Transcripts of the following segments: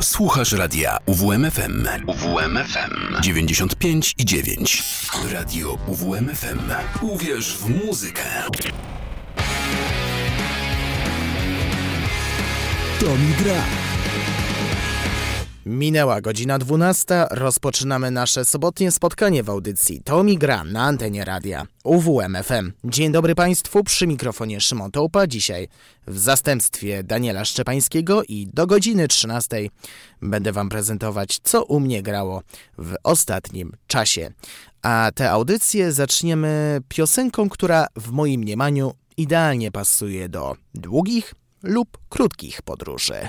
Słuchasz radia UWMFM. UWMFM 95 i 9. Radio UWMFM. Uwierz w muzykę. To mi gra. Minęła godzina 12. Rozpoczynamy nasze sobotnie spotkanie w audycji To mi gra na antenie radia UWMFM. Dzień dobry Państwu, przy mikrofonie Szymon Tołpa. Dzisiaj w zastępstwie Daniela Szczepańskiego i do godziny 13 będę Wam prezentować, co u mnie grało w ostatnim czasie. A tę audycję zaczniemy piosenką, która w moim mniemaniu idealnie pasuje do długich lub krótkich podróży.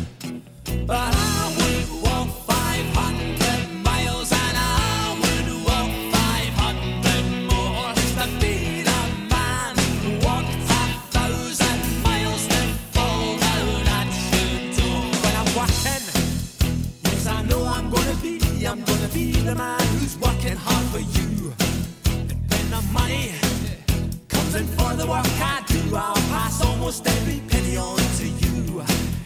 For the work I do, I'll pass almost every penny on to you.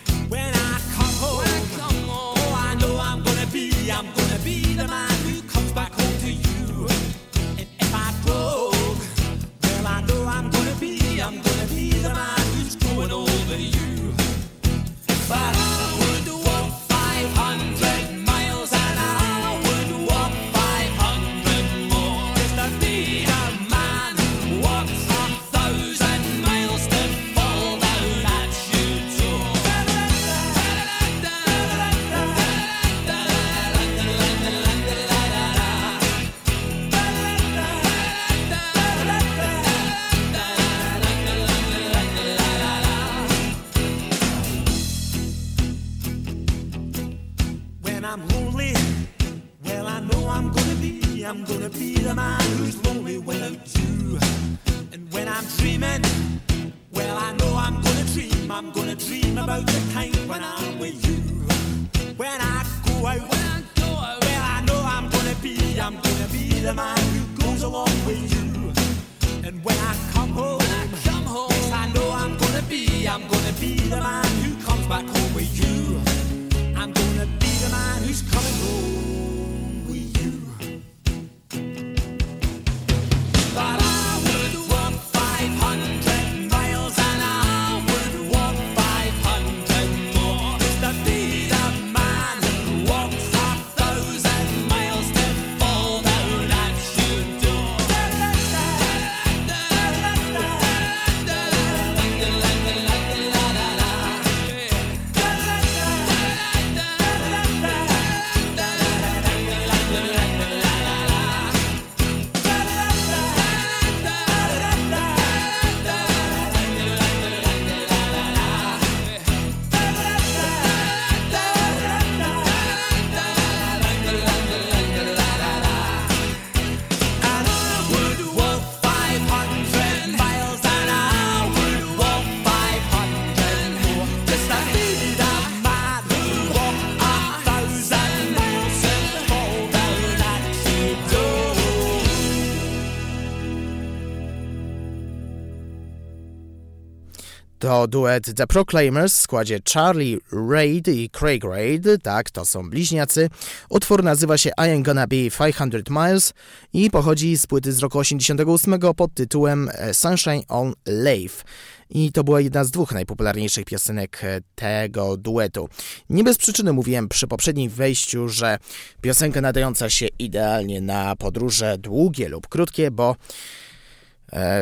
To duet The Proclaimers w składzie Charlie Reid i Craig Reid, tak, to są bliźniacy. Utwór nazywa się I Ain't Gonna Be 500 Miles i pochodzi z płyty z roku 88 pod tytułem e, Sunshine on Life. I to była jedna z dwóch najpopularniejszych piosenek e, tego duetu. Nie bez przyczyny mówiłem przy poprzednim wejściu, że piosenka nadająca się idealnie na podróże długie lub krótkie, bo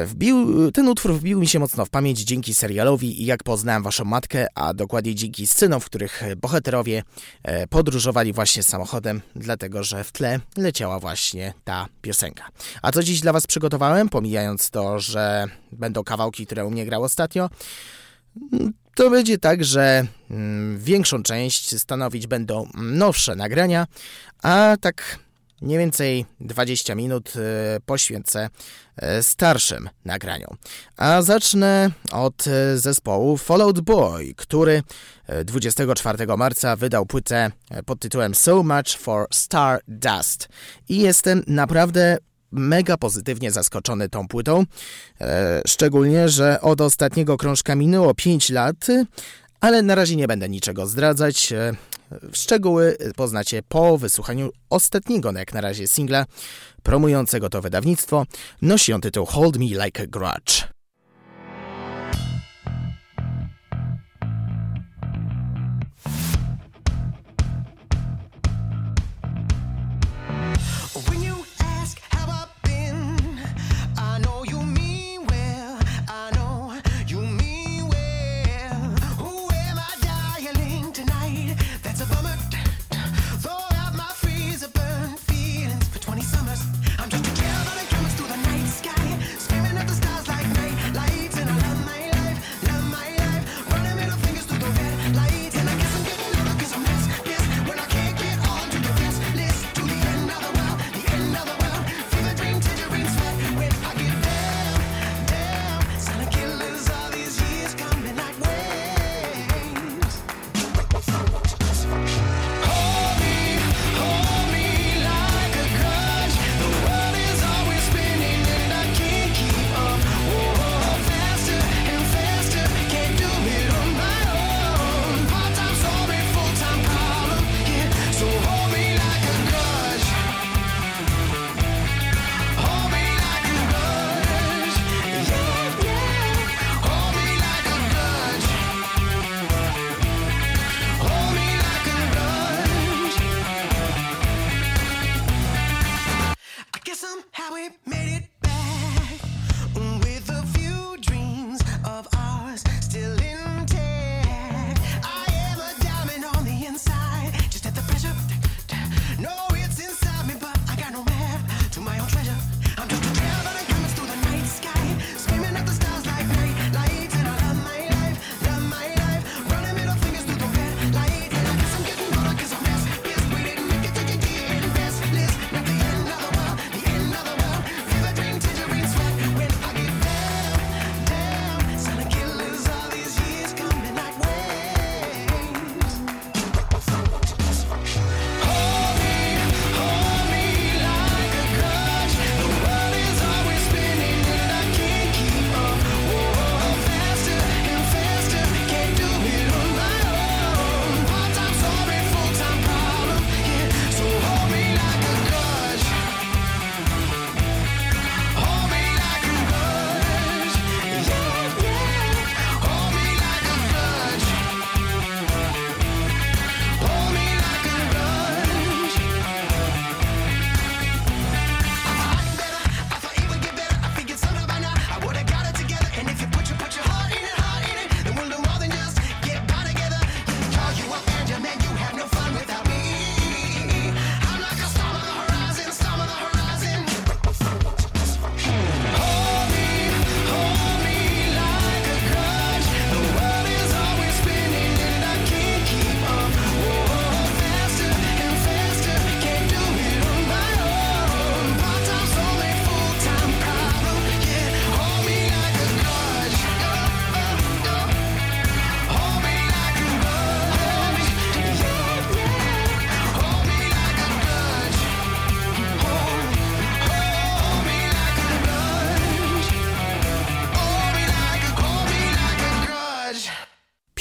wbił, ten utwór wbił mi się mocno w pamięć dzięki serialowi Jak poznałem waszą matkę, a dokładnie dzięki scenom, w których bohaterowie e, podróżowali właśnie samochodem, dlatego że w tle leciała właśnie ta piosenka. A co dziś dla was przygotowałem, pomijając to, że będą kawałki, które u mnie grał ostatnio, to będzie tak, że mm, większą część stanowić będą nowsze nagrania, a tak mniej więcej 20 minut e, poświęcę e, starszym nagraniom. A zacznę od e, zespołu Fallout Boy, który 24 marca wydał płytę pod tytułem So Much for Star Dust. I jestem naprawdę mega pozytywnie zaskoczony tą płytą. Szczególnie, że od ostatniego krążka minęło 5 lat, ale na razie nie będę niczego zdradzać. Szczegóły poznacie po wysłuchaniu ostatniego na jak na razie singla promującego to wydawnictwo. Nosi on tytuł Hold Me Like a Grudge.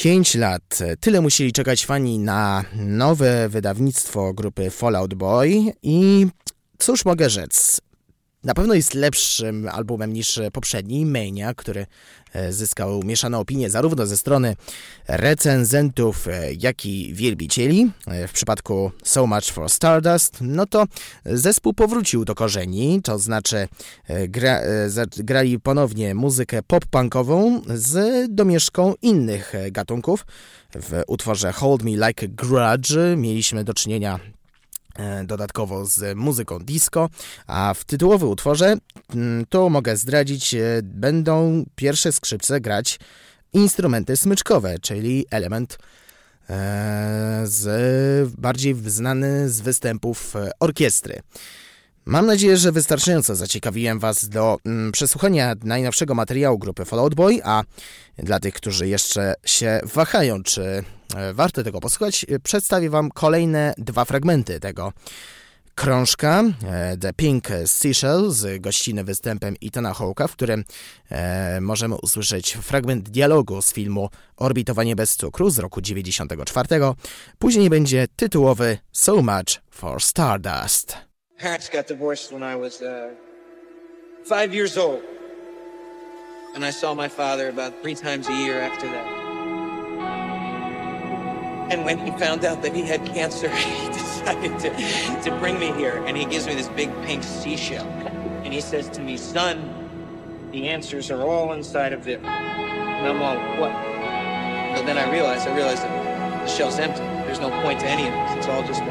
Pięć lat. Tyle musieli czekać fani na nowe wydawnictwo grupy Fallout Boy i cóż mogę rzec. Na pewno jest lepszym albumem niż poprzedni, Mania, który e, zyskał mieszane opinie zarówno ze strony recenzentów, e, jak i wielbicieli. E, w przypadku So Much for Stardust, no to zespół powrócił do korzeni, to znaczy gra, grali ponownie muzykę pop-punkową z domieszką innych gatunków. W utworze Hold Me Like a Grudge mieliśmy do czynienia dodatkowo z muzyką disco, a w tytułowym utworze, mm, to mogę zdradzić, e, będą pierwsze skrzypce grać instrumenty smyczkowe, czyli element e, z, bardziej znany z występów orkiestry. Mam nadzieję, że wystarczająco zaciekawiłem Was do mm, przesłuchania najnowszego materiału grupy Fallout Boy, a dla tych, którzy jeszcze się wahają, czy e, warto tego posłuchać, e, przedstawię Wam kolejne dwa fragmenty tego krążka e, The Pink Seashell z gościnnym występem Itana Hawke'a, w którym e, możemy usłyszeć fragment dialogu z filmu Orbitowanie bez cukru z roku 94. Później będzie tytułowy So Much for Stardust. parents got divorced when I was uh, five years old. And I saw my father about three times a year after that. And when he found out that he had cancer, he decided to, to bring me here. And he gives me this big pink seashell. And he says to me, son, the answers are all inside of there. And I'm all, what? But then I realized, I realized that the shell's empty. There's no point to any of this. It's all just a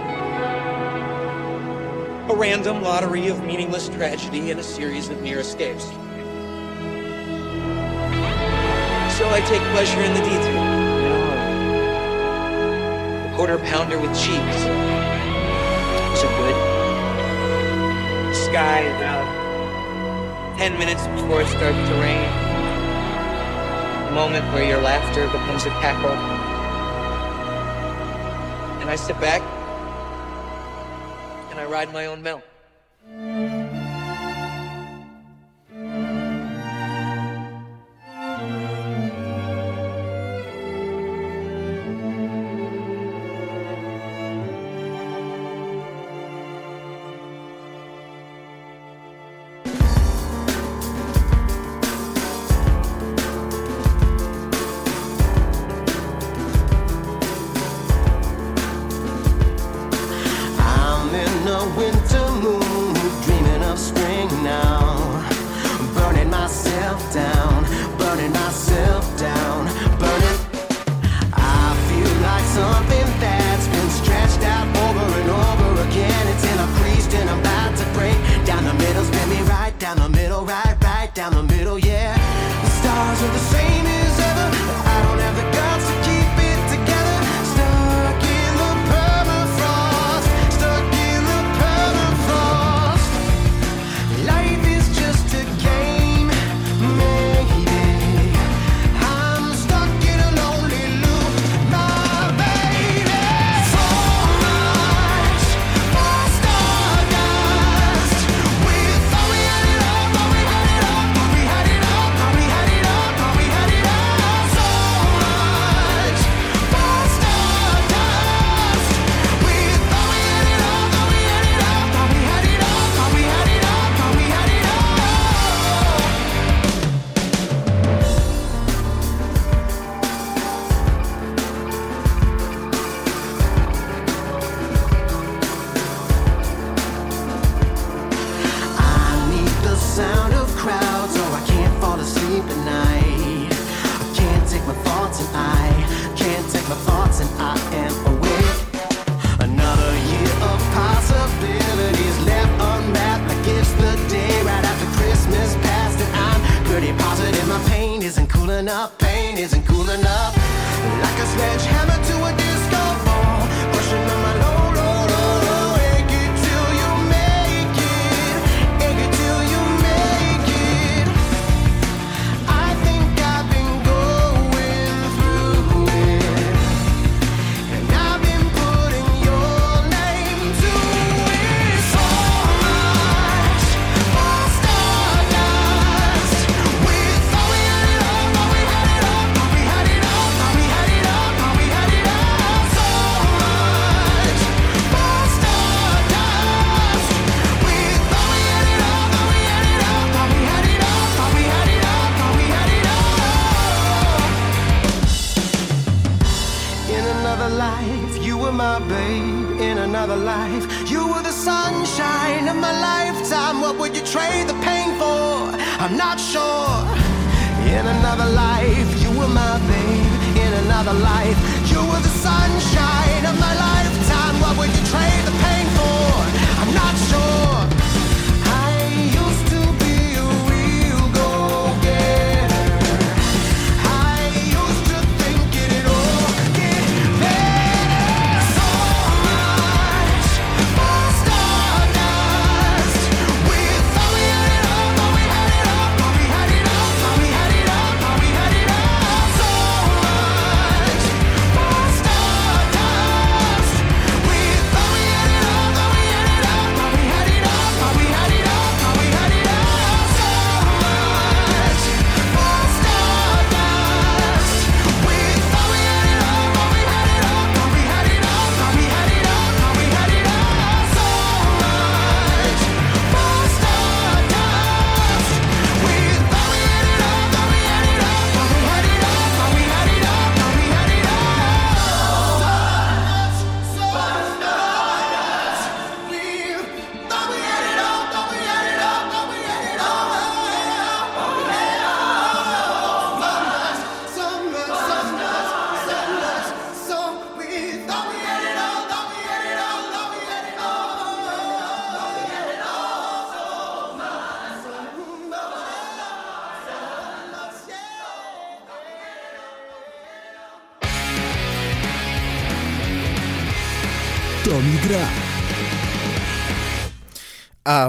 random lottery of meaningless tragedy and a series of near escapes. So I take pleasure in the detail. Quarter pounder with cheese. So good. Sky about ten minutes before it starts to rain. A moment where your laughter becomes a cackle. And I sit back and I ride my own mill.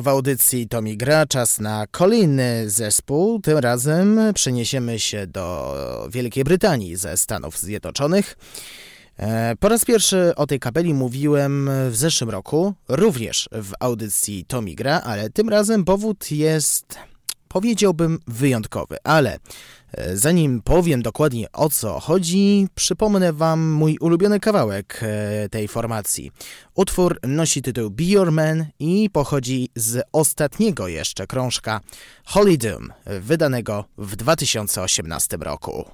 W audycji Tomi Gra czas na kolejny zespół. Tym razem przeniesiemy się do Wielkiej Brytanii ze Stanów Zjednoczonych. E, po raz pierwszy o tej kapeli mówiłem w zeszłym roku, również w audycji Tomi Gra, ale tym razem powód jest, powiedziałbym, wyjątkowy. Ale zanim powiem dokładnie o co chodzi, przypomnę Wam mój ulubiony kawałek e, tej formacji. Utwór nosi tytuł Be Your Man i pochodzi z ostatniego jeszcze krążka Holy Doom, wydanego w 2018 roku.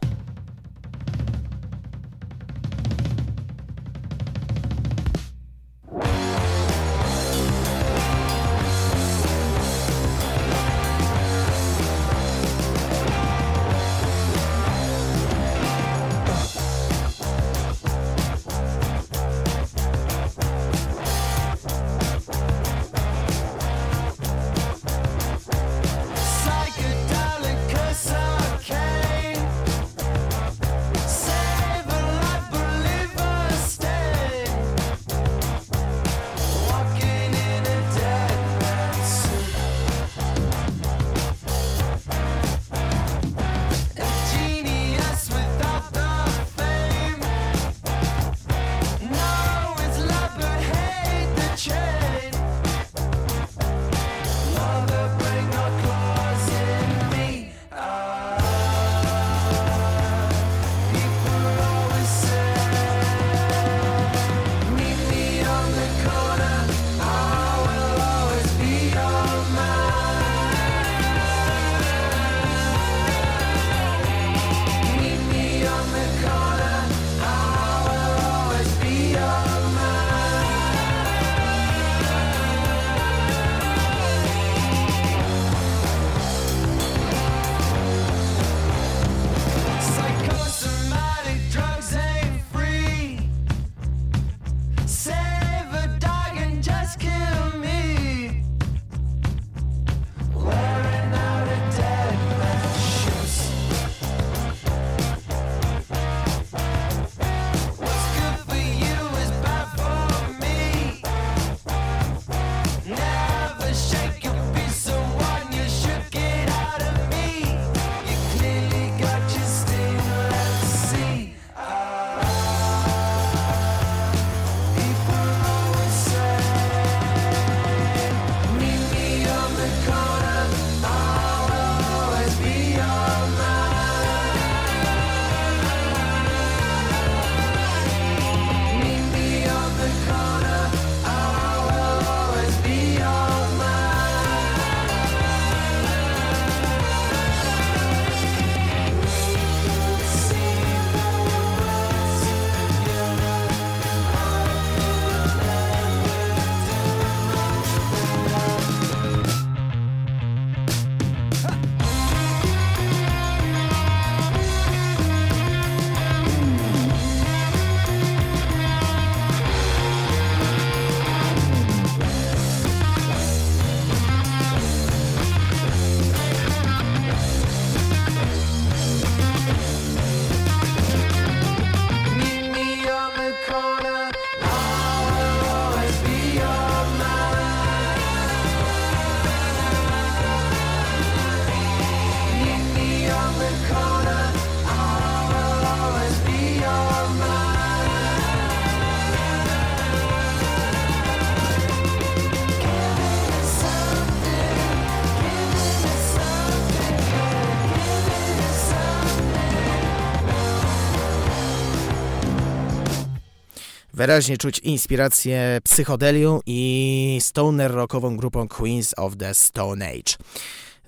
Wyraźnie czuć inspirację psychodelią i stoner rockową grupą Queens of the Stone Age.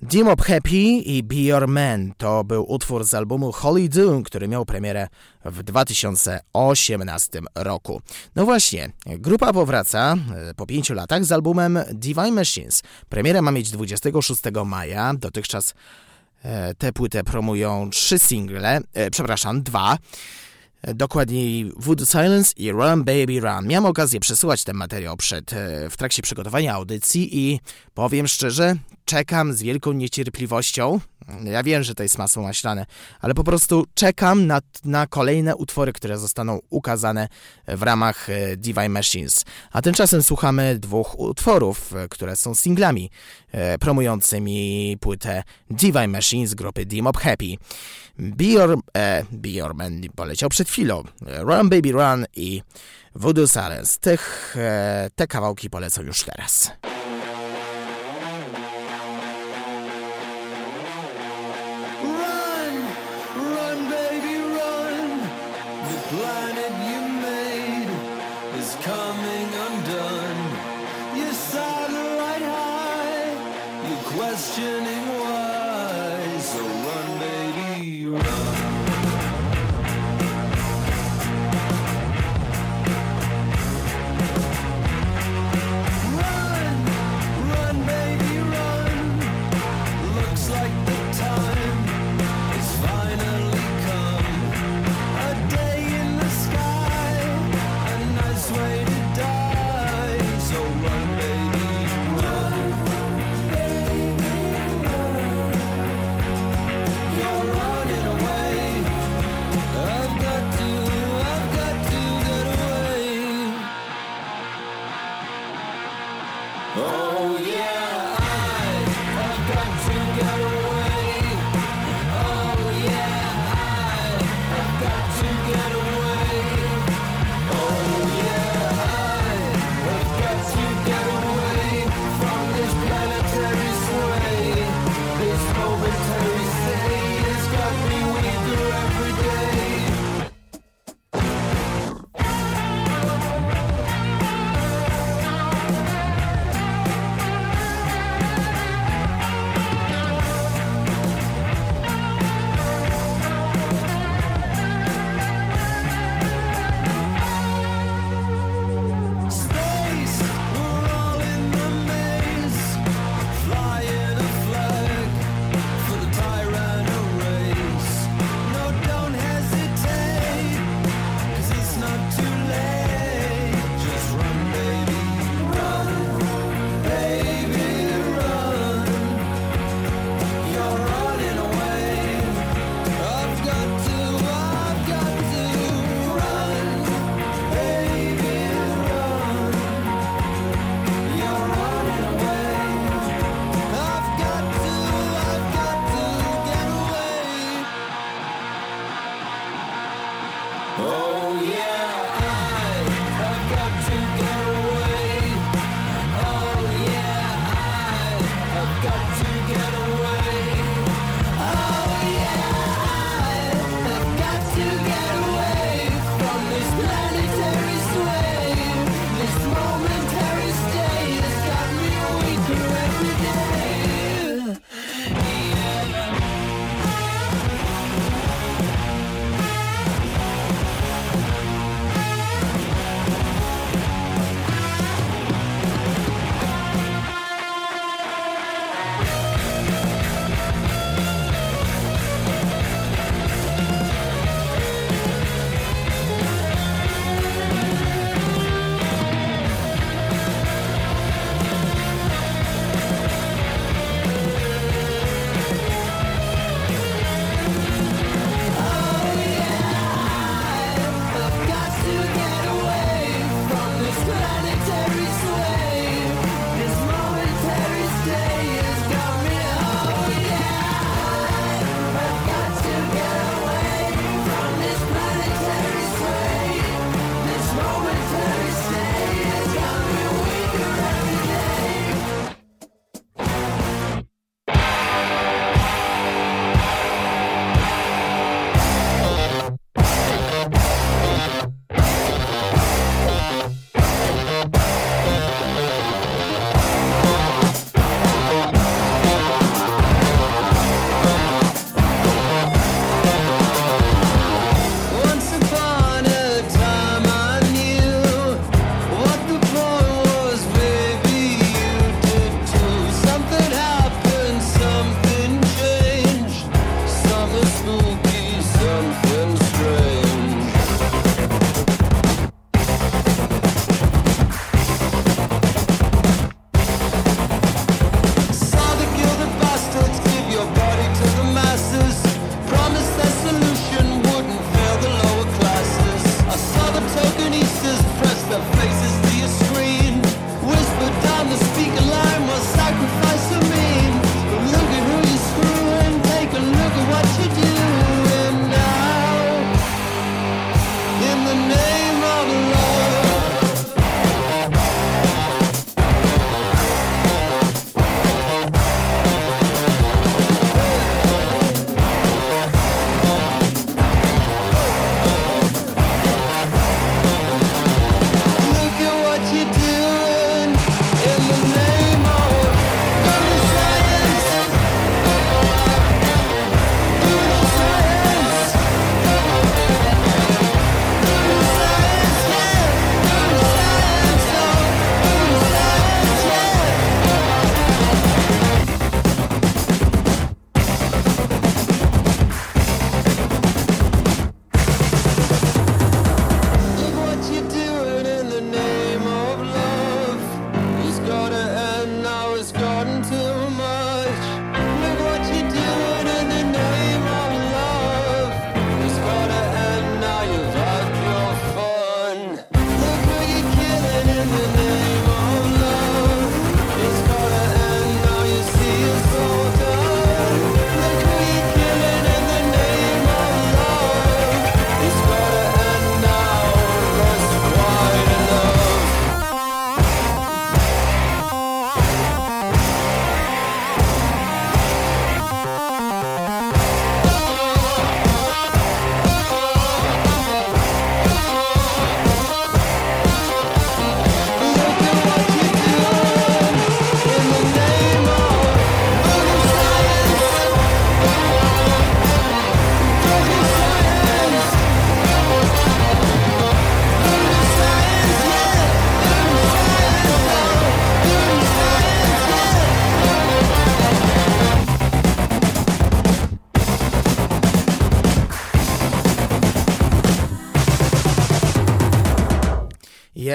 Demop Happy i Be Your Man to był utwór z albumu Holy Doom, który miał premierę w 2018 roku. No właśnie, grupa powraca e, po pięciu latach z albumem Divine Machines. Premiera ma mieć 26 maja, dotychczas e, tę płytę promują trzy single, e, przepraszam, dwa dokładniej Voodoo Silence i Run Baby Run. Miałem okazję przesyłać ten materiał przed, w trakcie przygotowania audycji i powiem szczerze, czekam z wielką niecierpliwością. Ja wiem, że to jest masło maślane, ale po prostu czekam na, na kolejne utwory, które zostaną ukazane w ramach e, Divine Machines. A tymczasem słuchamy dwóch utworów, e, które są singlami e, promującymi płytę Divine Machines grupy Demop Happy. Be Your, e, Be Your Man poleciał przed chwilą. Run Baby Run i Voodoo Silence. Tych, te kawałki polecą już teraz.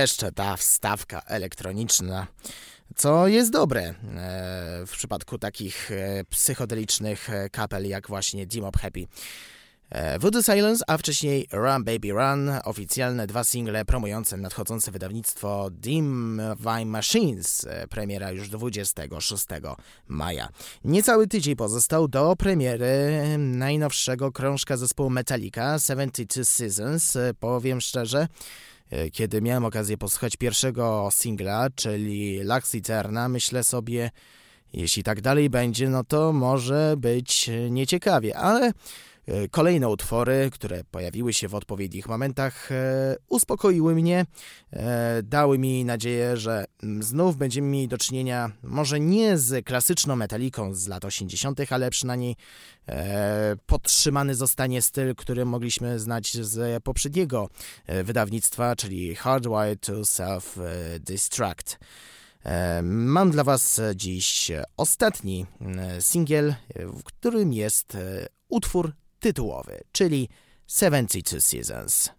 Jeszcze ta wstawka elektroniczna, co jest dobre e, w przypadku takich e, psychodelicznych e, kapel jak właśnie Demop Happy. Voodoo Silence, a wcześniej Run Baby Run, oficjalne dwa single promujące nadchodzące wydawnictwo Dim Vine Machines, premiera już 26 maja. Niecały tydzień pozostał do premiery najnowszego krążka zespołu Metallica 72 Seasons. Powiem szczerze, kiedy miałem okazję posłuchać pierwszego singla, czyli Lux Eterna, myślę sobie, jeśli tak dalej będzie, no to może być nieciekawie, ale E, kolejne utwory, które pojawiły się w odpowiednich momentach, e, uspokoiły mnie, e, dały mi nadzieję, że mm, znów będziemy mieli do czynienia może nie z klasyczną metaliką z lat 80., ale przynajmniej podtrzymany zostanie styl, który mogliśmy znać z poprzedniego wydawnictwa, czyli Hardwired to Self-Destruct. Mam dla Was dziś ostatni singiel, w którym jest utwór tytułowy, czyli 72 Seasons.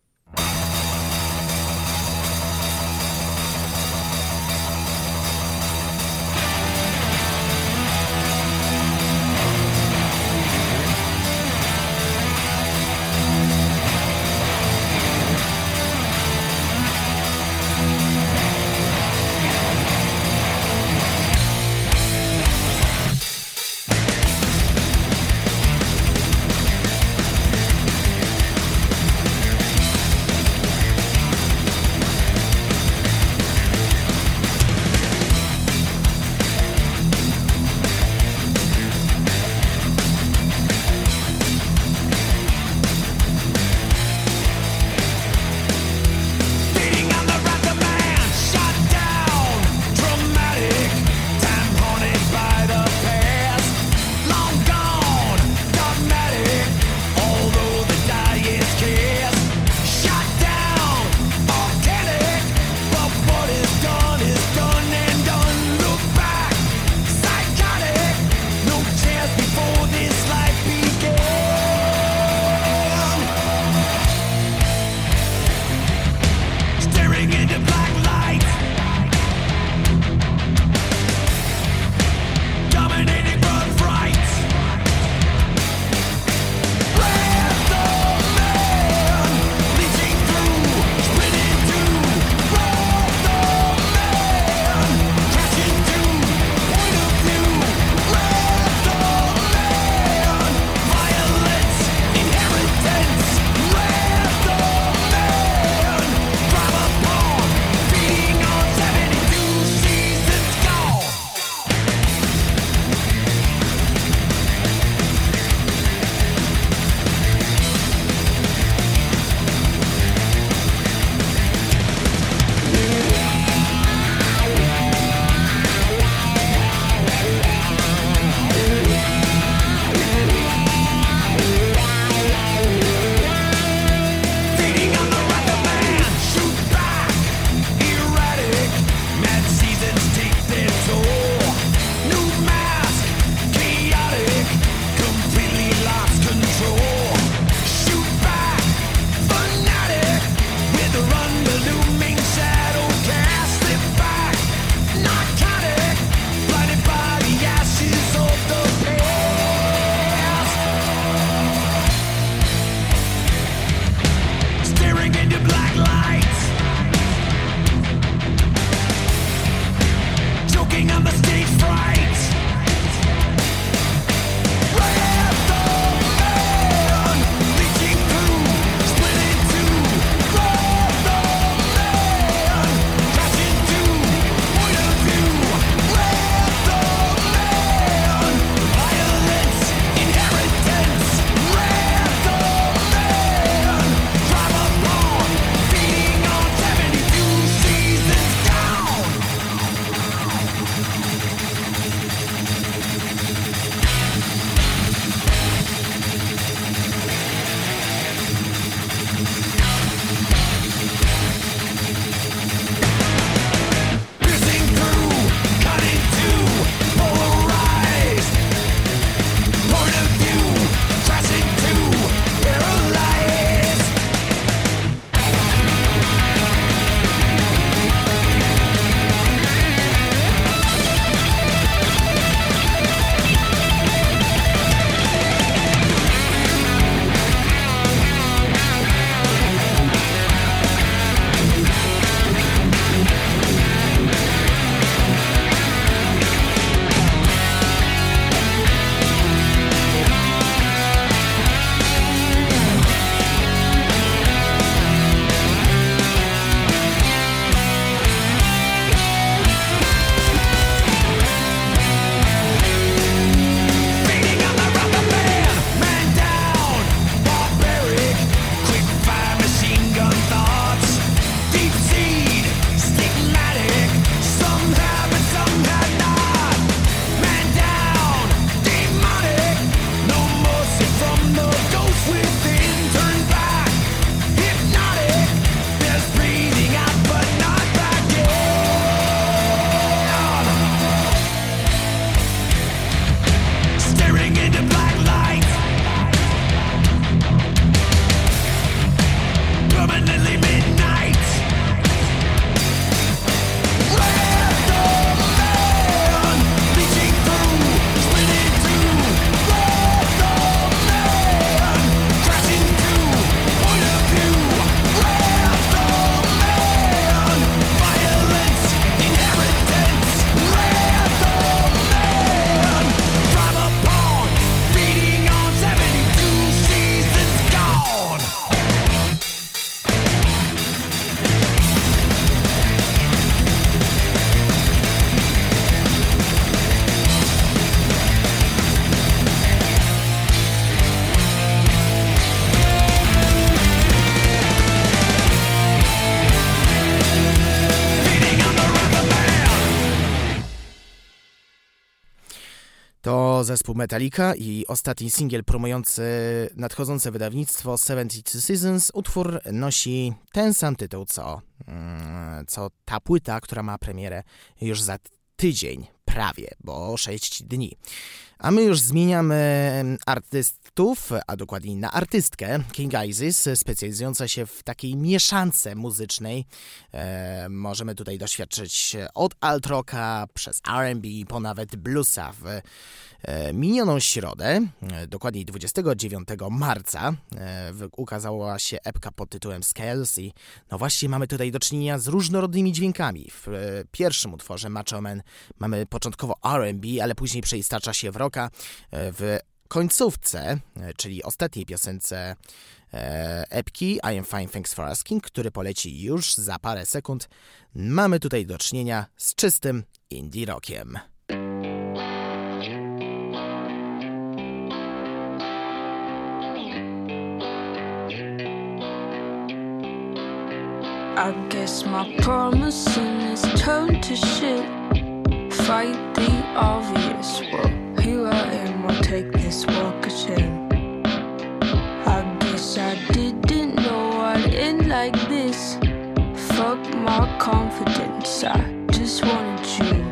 Zespół Metallica i ostatni singiel promujący nadchodzące wydawnictwo 72 Seasons. Utwór nosi ten sam tytuł co, mm, co ta płyta, która ma premierę już za tydzień, prawie, bo 6 dni. A my już zmieniamy artystów, a dokładniej na artystkę King Isis, specjalizująca się w takiej mieszance muzycznej. E, możemy tutaj doświadczyć od alt rocka przez R&B po nawet bluesa w E, minioną środę, e, dokładniej 29 marca, e, ukazała się epka pod tytułem Scales i no właśnie mamy tutaj do czynienia z różnorodnymi dźwiękami. W pierwszym utworze Macho Man mamy początkowo R&B, ale później przeistacza się w rocka. W końcówce, czyli ostatniej piosence epki I Am Fine Thanks For Asking, który poleci już za parę sekund, mamy tutaj do czynienia z czystym indie rockiem. I guess my promising is turned to shit. Fight the obvious. Well, here I am, I'll take this. I guess I didn't know I'd end like this. Fuck my confidence. I just wanted you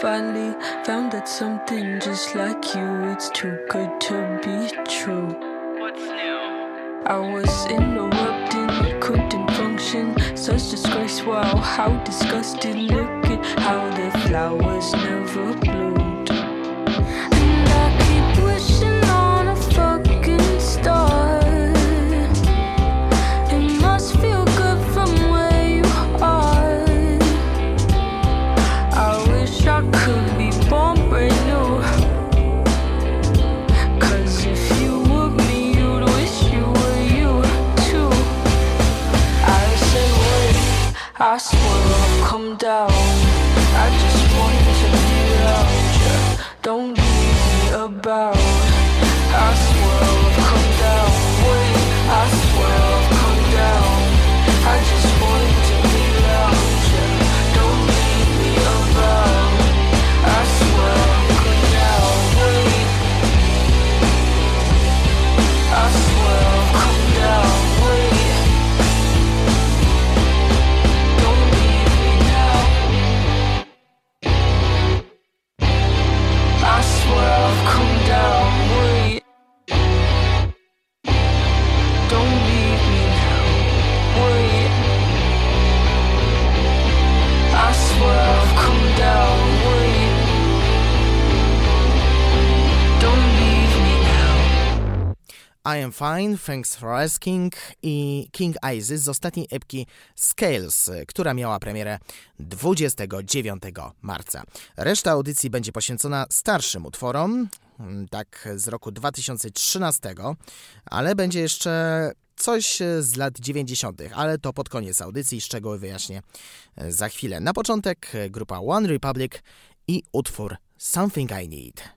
finally found that something just like you. It's too good to be true. What's new? I was interrupting, couldn't function. Such disgrace, wow, how disgusting. Look at how the flowers never bloomed. Down. I Am Fine, Thanks for Asking i King Isis z ostatniej epki Scales, która miała premierę 29 marca. Reszta audycji będzie poświęcona starszym utworom, tak z roku 2013, ale będzie jeszcze coś z lat 90., ale to pod koniec audycji, szczegóły wyjaśnię za chwilę. Na początek grupa One Republic i utwór Something I Need.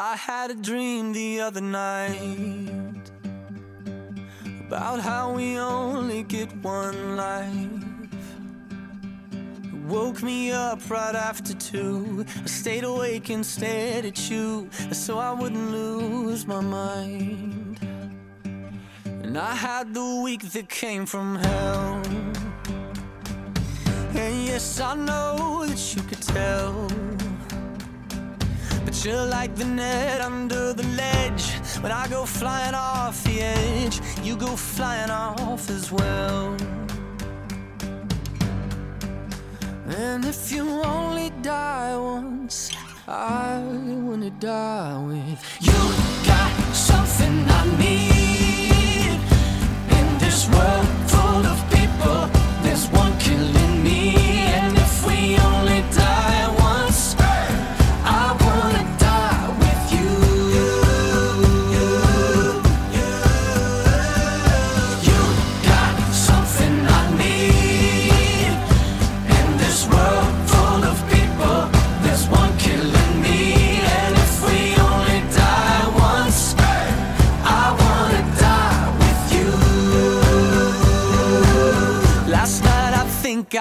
I had a dream the other night about how we only get one life. It woke me up right after two. I stayed awake and stared at you so I wouldn't lose my mind. And I had the week that came from hell. And yes, I know that you could tell. But you're like the net under the ledge. When I go flying off the edge, you go flying off as well. And if you only die once, I wanna die with you. Got something I need in this world full of people.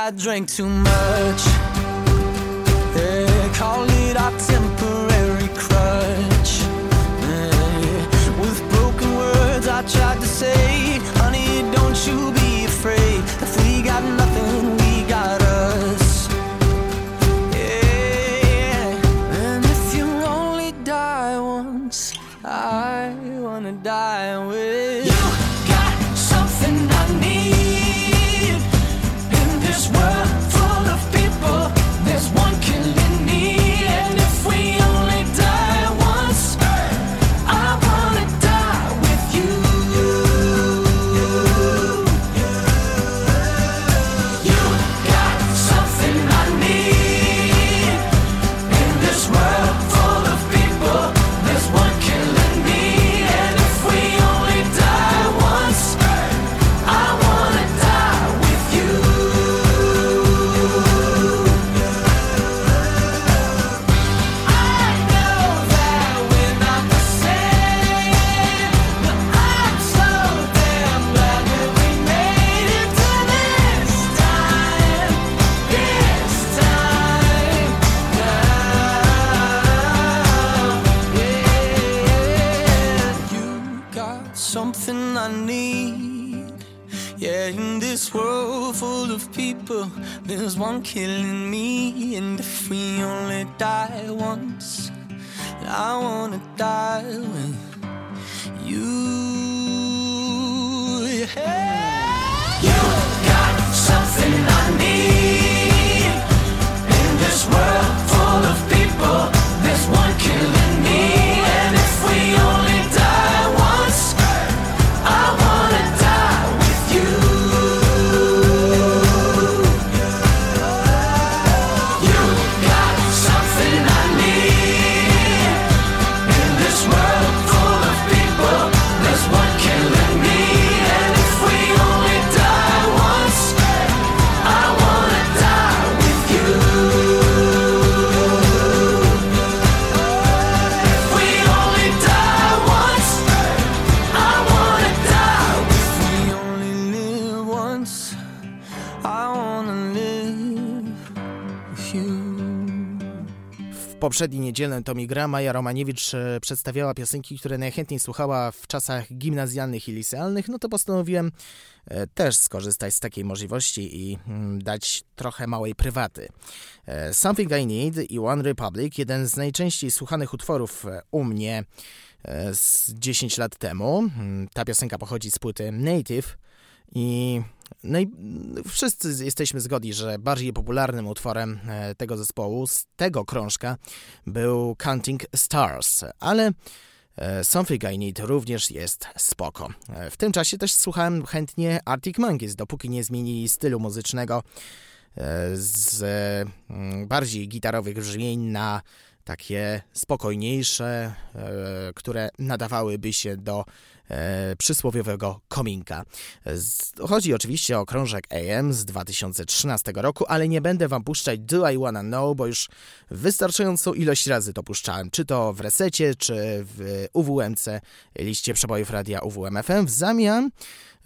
I drank too much. Killing me. And if we only die once, I wanna die with you. Poprzedniej niedzielę Tomi Gra, Maja Romaniewicz e, przedstawiała piosenki, które najchętniej słuchała w czasach gimnazjalnych i licealnych, no to postanowiłem e, też skorzystać z takiej możliwości i mm, dać trochę małej prywaty. E, Something I Need i One Republic, jeden z najczęściej słuchanych utworów u mnie z 10 lat temu. Mm, Ta piosenka pochodzi z płyty Native i no i wszyscy jesteśmy zgodni, że bardziej popularnym utworem e, tego zespołu, z tego krążka, był Counting Stars, ale e, Something I Need również jest spoko. E, W tym czasie też słuchałem chętnie Arctic Monkeys, dopóki nie zmienili stylu muzycznego z mm, bardziej gitarowych brzmień na takie spokojniejsze, e, które nadawałyby się do e, przysłowiowego kominka. Chodzi oczywiście o krążek AM z 2013 roku, ale nie będę wam puszczać Do I Wanna Know, bo już wystarczającą ilość razy to puszczałem, czy to w resecie, czy w UWMC, liście przebojów radia UWMFM. W zamian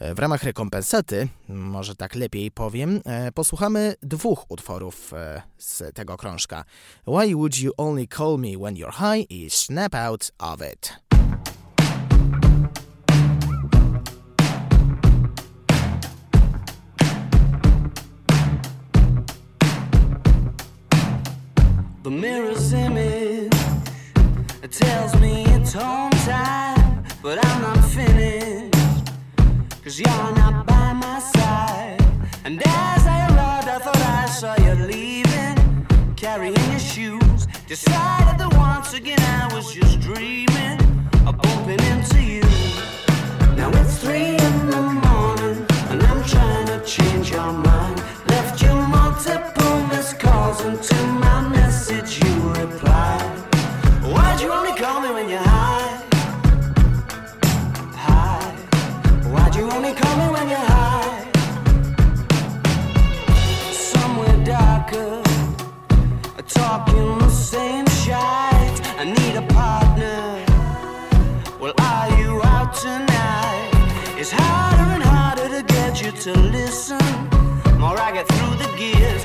w ramach rekompensaty, może tak lepiej powiem, e, posłuchamy dwóch utworów e, z tego krążka. Why Would You Only Call Me When You're High i Snap Out of It. The mirror's image tells me it's home time, but I'm not finished. Cause you're not by my side. And as I arrived, I thought I saw you leaving, carrying your shoes. Decided that once again I was just dreaming of bumping into you. Now it's three in the morning, and I'm trying to change your mind. Left you multiple missed calls, and to my message you replied. Why'd you only only call me when you're high. Somewhere darker, talking the same shit. I need a partner. Well, are you out tonight? It's harder and harder to get you to listen. More I get through the gears.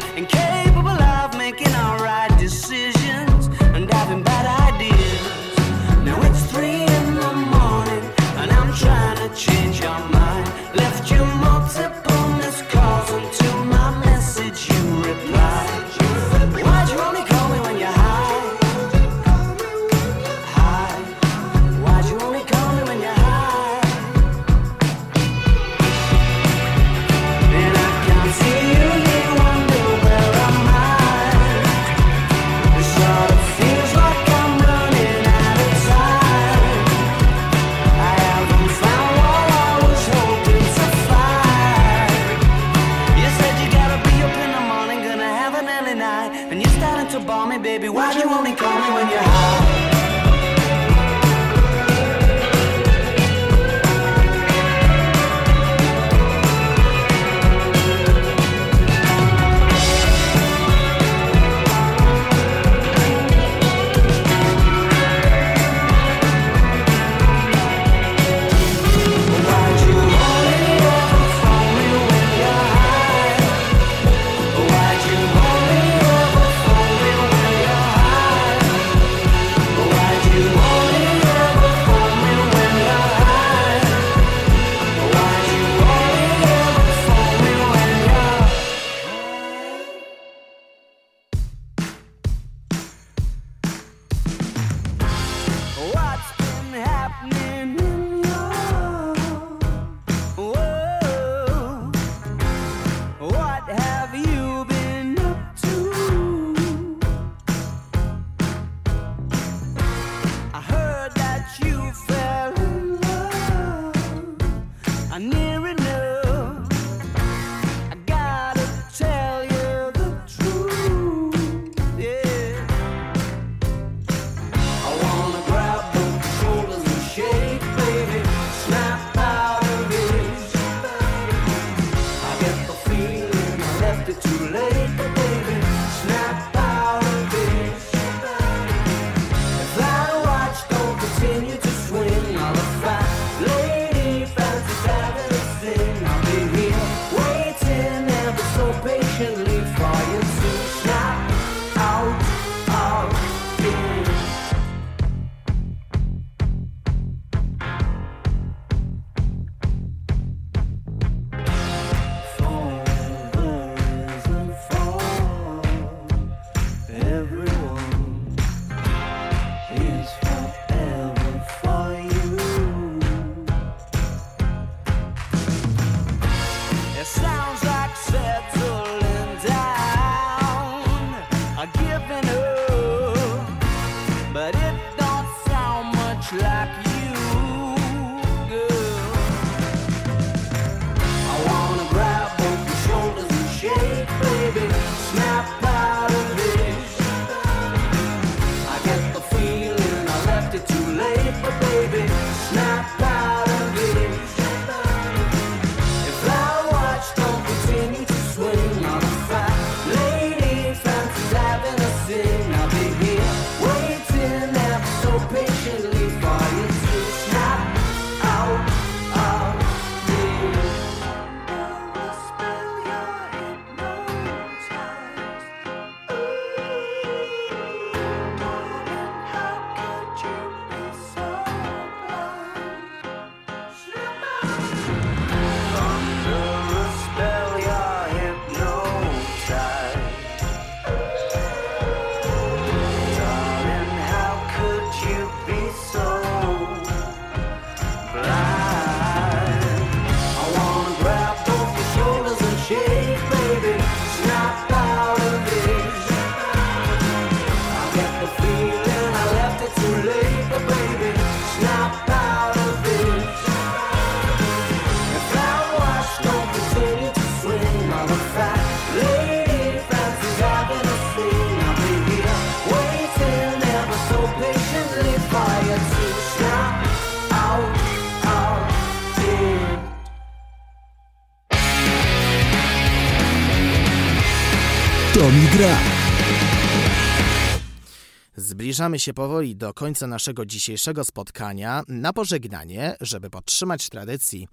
Zbliżamy się powoli do końca naszego dzisiejszego spotkania. Na pożegnanie, żeby podtrzymać tradycji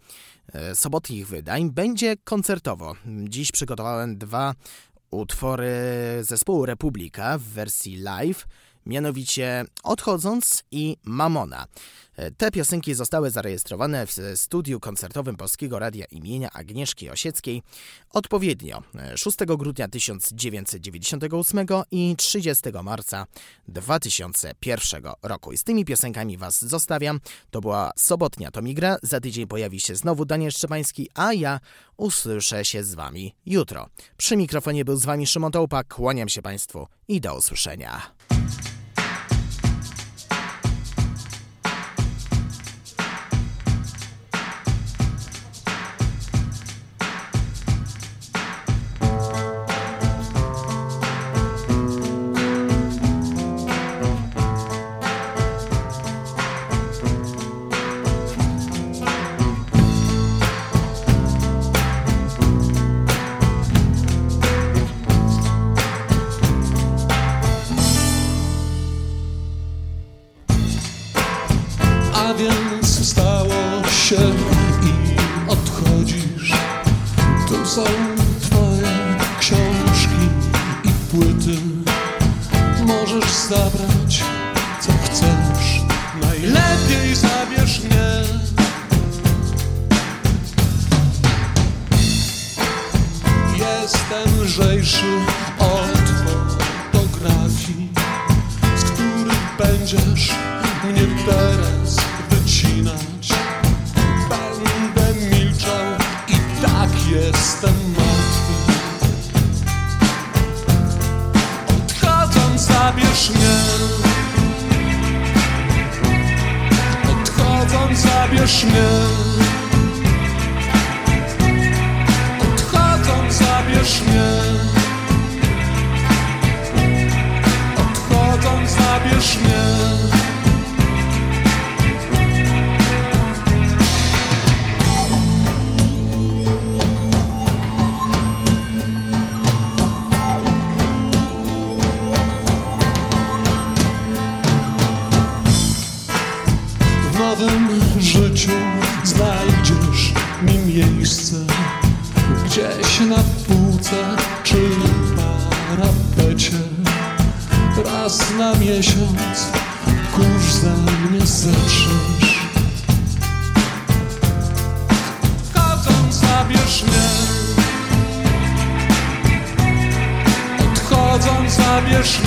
e, sobotnich wydań, będzie koncertowo. Dziś przygotowałem dwa utwory zespołu Republika w wersji live, mianowicie Odchodząc i Mamona. Te piosenki zostały zarejestrowane w studiu koncertowym Polskiego Radia imienia Agnieszki Osieckiej odpowiednio 6 grudnia 1998 i 30 marca 2001 roku. I z tymi piosenkami Was zostawiam. To była sobotnia Tomigra. Za tydzień pojawi się znowu Daniel Szczepański, a ja usłyszę się z Wami jutro. Przy mikrofonie był z Wami Szymon Tołpak. Kłaniam się Państwu i do usłyszenia. Bye. Zabierz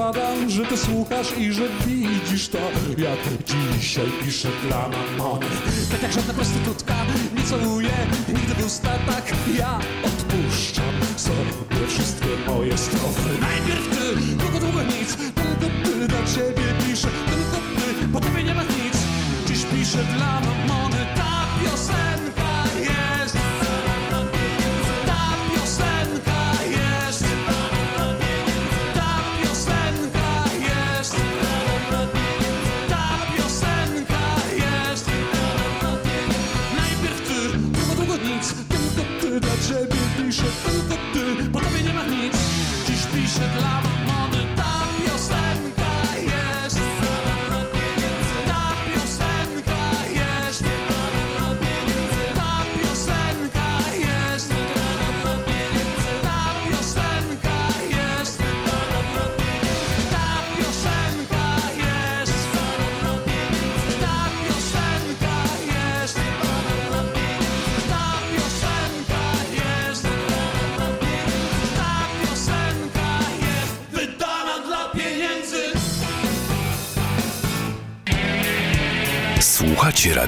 zakładam, że ty słuchasz i że widzisz to Jak dzisiaj piszę dla mamony. Tak jak żadna prostytutka nie całuje nigdy w usta Tak ja odpuszczam sobie wszystkie moje strofy Najpierw ty, drugo długo nic Tylko ty do ciebie piszę, tylko ty Bo tobie nie ma nic. Dziś piszę dla mamony.